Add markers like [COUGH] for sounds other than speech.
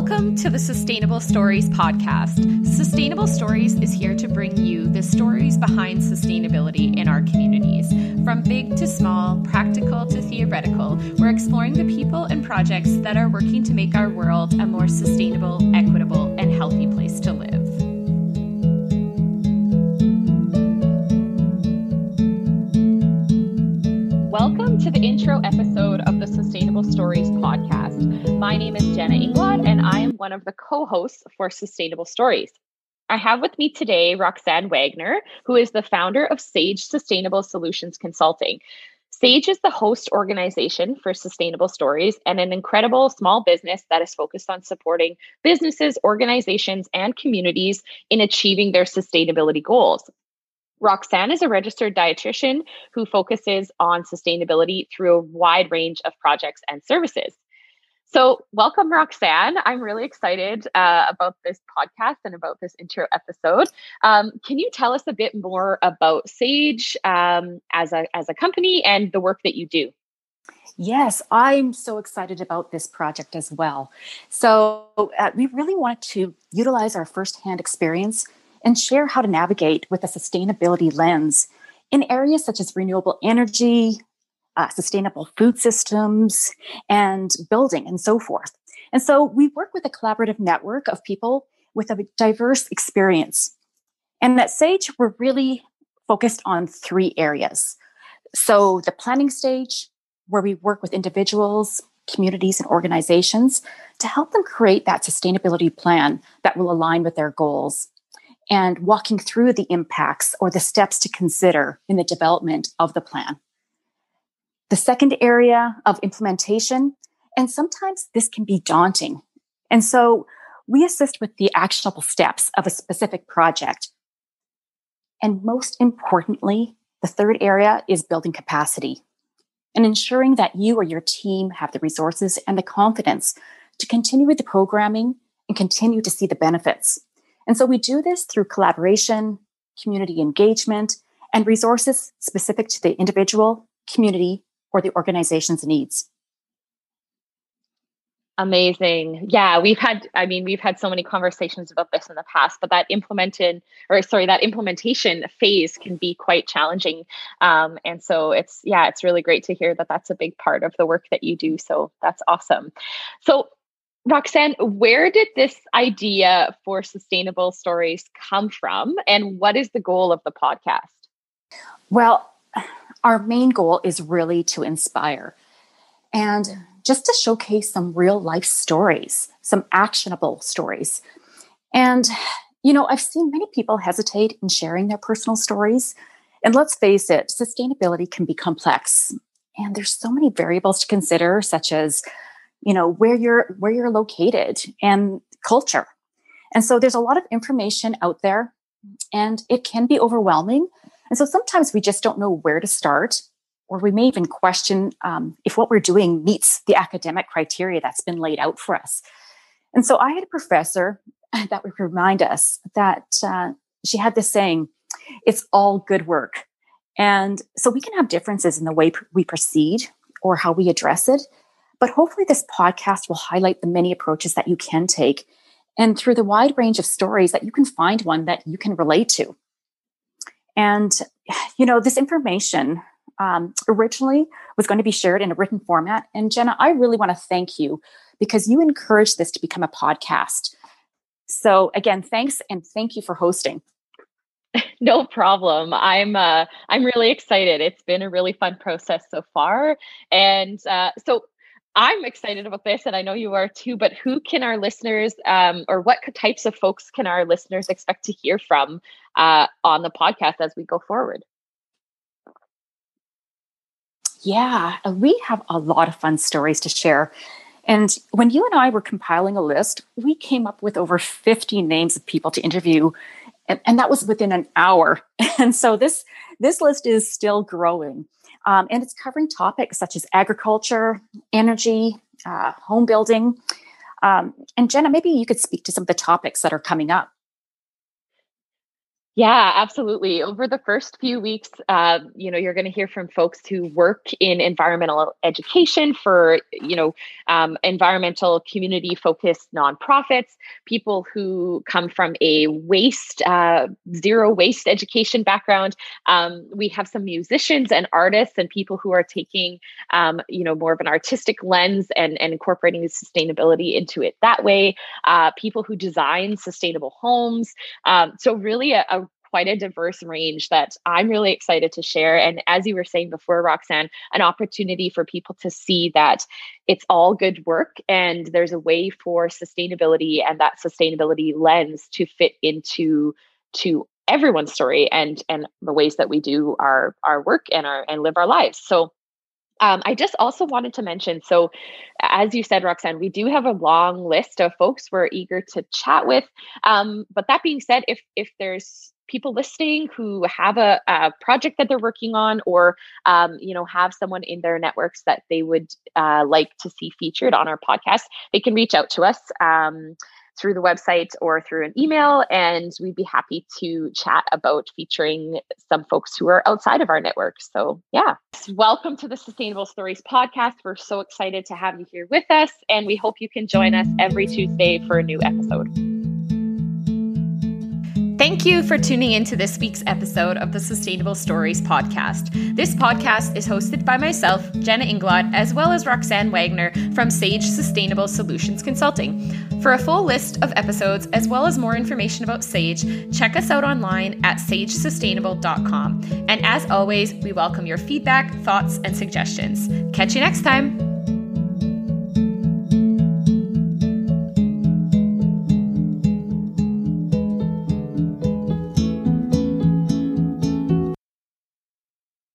Welcome to the Sustainable Stories podcast. Sustainable Stories is here to bring you the stories behind sustainability in our communities. From big to small, practical to theoretical, we're exploring the people and projects that are working to make our world a more sustainable, equitable, and healthy place to live. Welcome to the intro episode of the Sustainable Stories podcast. My name is Jenna Inglad, and I am one of the co hosts for Sustainable Stories. I have with me today Roxanne Wagner, who is the founder of Sage Sustainable Solutions Consulting. Sage is the host organization for Sustainable Stories and an incredible small business that is focused on supporting businesses, organizations, and communities in achieving their sustainability goals. Roxanne is a registered dietitian who focuses on sustainability through a wide range of projects and services. So, welcome, Roxanne. I'm really excited uh, about this podcast and about this intro episode. Um, can you tell us a bit more about Sage um, as a as a company and the work that you do? Yes, I'm so excited about this project as well. So, uh, we really wanted to utilize our firsthand experience and share how to navigate with a sustainability lens in areas such as renewable energy, uh, sustainable food systems, and building, and so forth. And so we work with a collaborative network of people with a diverse experience. And at Sage, we're really focused on three areas. So the planning stage, where we work with individuals, communities, and organizations to help them create that sustainability plan that will align with their goals and walking through the impacts or the steps to consider in the development of the plan. The second area of implementation, and sometimes this can be daunting. And so we assist with the actionable steps of a specific project. And most importantly, the third area is building capacity and ensuring that you or your team have the resources and the confidence to continue with the programming and continue to see the benefits. And so we do this through collaboration, community engagement, and resources specific to the individual, community, or the organization's needs. Amazing. Yeah, we've had, I mean, we've had so many conversations about this in the past, but that implemented, or sorry, that implementation phase can be quite challenging. Um, and so it's, yeah, it's really great to hear that that's a big part of the work that you do. So that's awesome. So Roxanne, where did this idea for sustainable stories come from, and what is the goal of the podcast? Well, our main goal is really to inspire and just to showcase some real life stories, some actionable stories. And, you know, I've seen many people hesitate in sharing their personal stories. And let's face it, sustainability can be complex. And there's so many variables to consider, such as you know where you're where you're located and culture and so there's a lot of information out there and it can be overwhelming and so sometimes we just don't know where to start or we may even question um, if what we're doing meets the academic criteria that's been laid out for us and so i had a professor [LAUGHS] that would remind us that uh, she had this saying it's all good work and so we can have differences in the way we proceed or how we address it but hopefully, this podcast will highlight the many approaches that you can take and through the wide range of stories that you can find one that you can relate to. And, you know, this information um, originally was going to be shared in a written format. And Jenna, I really want to thank you because you encouraged this to become a podcast. So, again, thanks and thank you for hosting. [LAUGHS] no problem i'm uh i'm really excited it's been a really fun process so far and uh so I'm excited about this, and I know you are too. But who can our listeners, um, or what types of folks can our listeners expect to hear from uh, on the podcast as we go forward? Yeah, uh, we have a lot of fun stories to share. And when you and I were compiling a list, we came up with over 50 names of people to interview. And, and that was within an hour. [LAUGHS] And so this this list is still growing. Um, and it's covering topics such as agriculture, energy, uh, home building. Um, and Jenna, maybe you could speak to some of the topics that are coming up. Yeah, absolutely. Over the first few weeks, uh, you know, you're going to hear from folks who work in environmental education for, you know, um, environmental community focused nonprofits, people who come from a waste, uh, zero waste education background. Um, we have some musicians and artists and people who are taking, um, you know, more of an artistic lens and, and incorporating sustainability into it that way. Uh, people who design sustainable homes. Um, so really a, a quite a diverse range that I'm really excited to share. And as you were saying before, Roxanne, an opportunity for people to see that it's all good work and there's a way for sustainability and that sustainability lens to fit into to everyone's story and and the ways that we do our our work and our and live our lives. So um, I just also wanted to mention so, as you said, Roxanne, we do have a long list of folks we're eager to chat with. Um, but that being said, if if there's people listening who have a, a project that they're working on or um, you know have someone in their networks that they would uh, like to see featured on our podcast they can reach out to us um, through the website or through an email and we'd be happy to chat about featuring some folks who are outside of our network. So yeah. Welcome to the sustainable stories podcast. We're so excited to have you here with us and we hope you can join us every tuesday for a new episode Thank you for tuning in to this week's episode of the Sustainable Stories podcast. This podcast is hosted by myself, Jenna Inglot, as well as Roxanne Wagner from Sage Sustainable Solutions Consulting. For a full list of episodes, as well as more information about Sage, check us out online at sagesustainable.com. And as always, we welcome your feedback, thoughts, and suggestions. Catch you next time.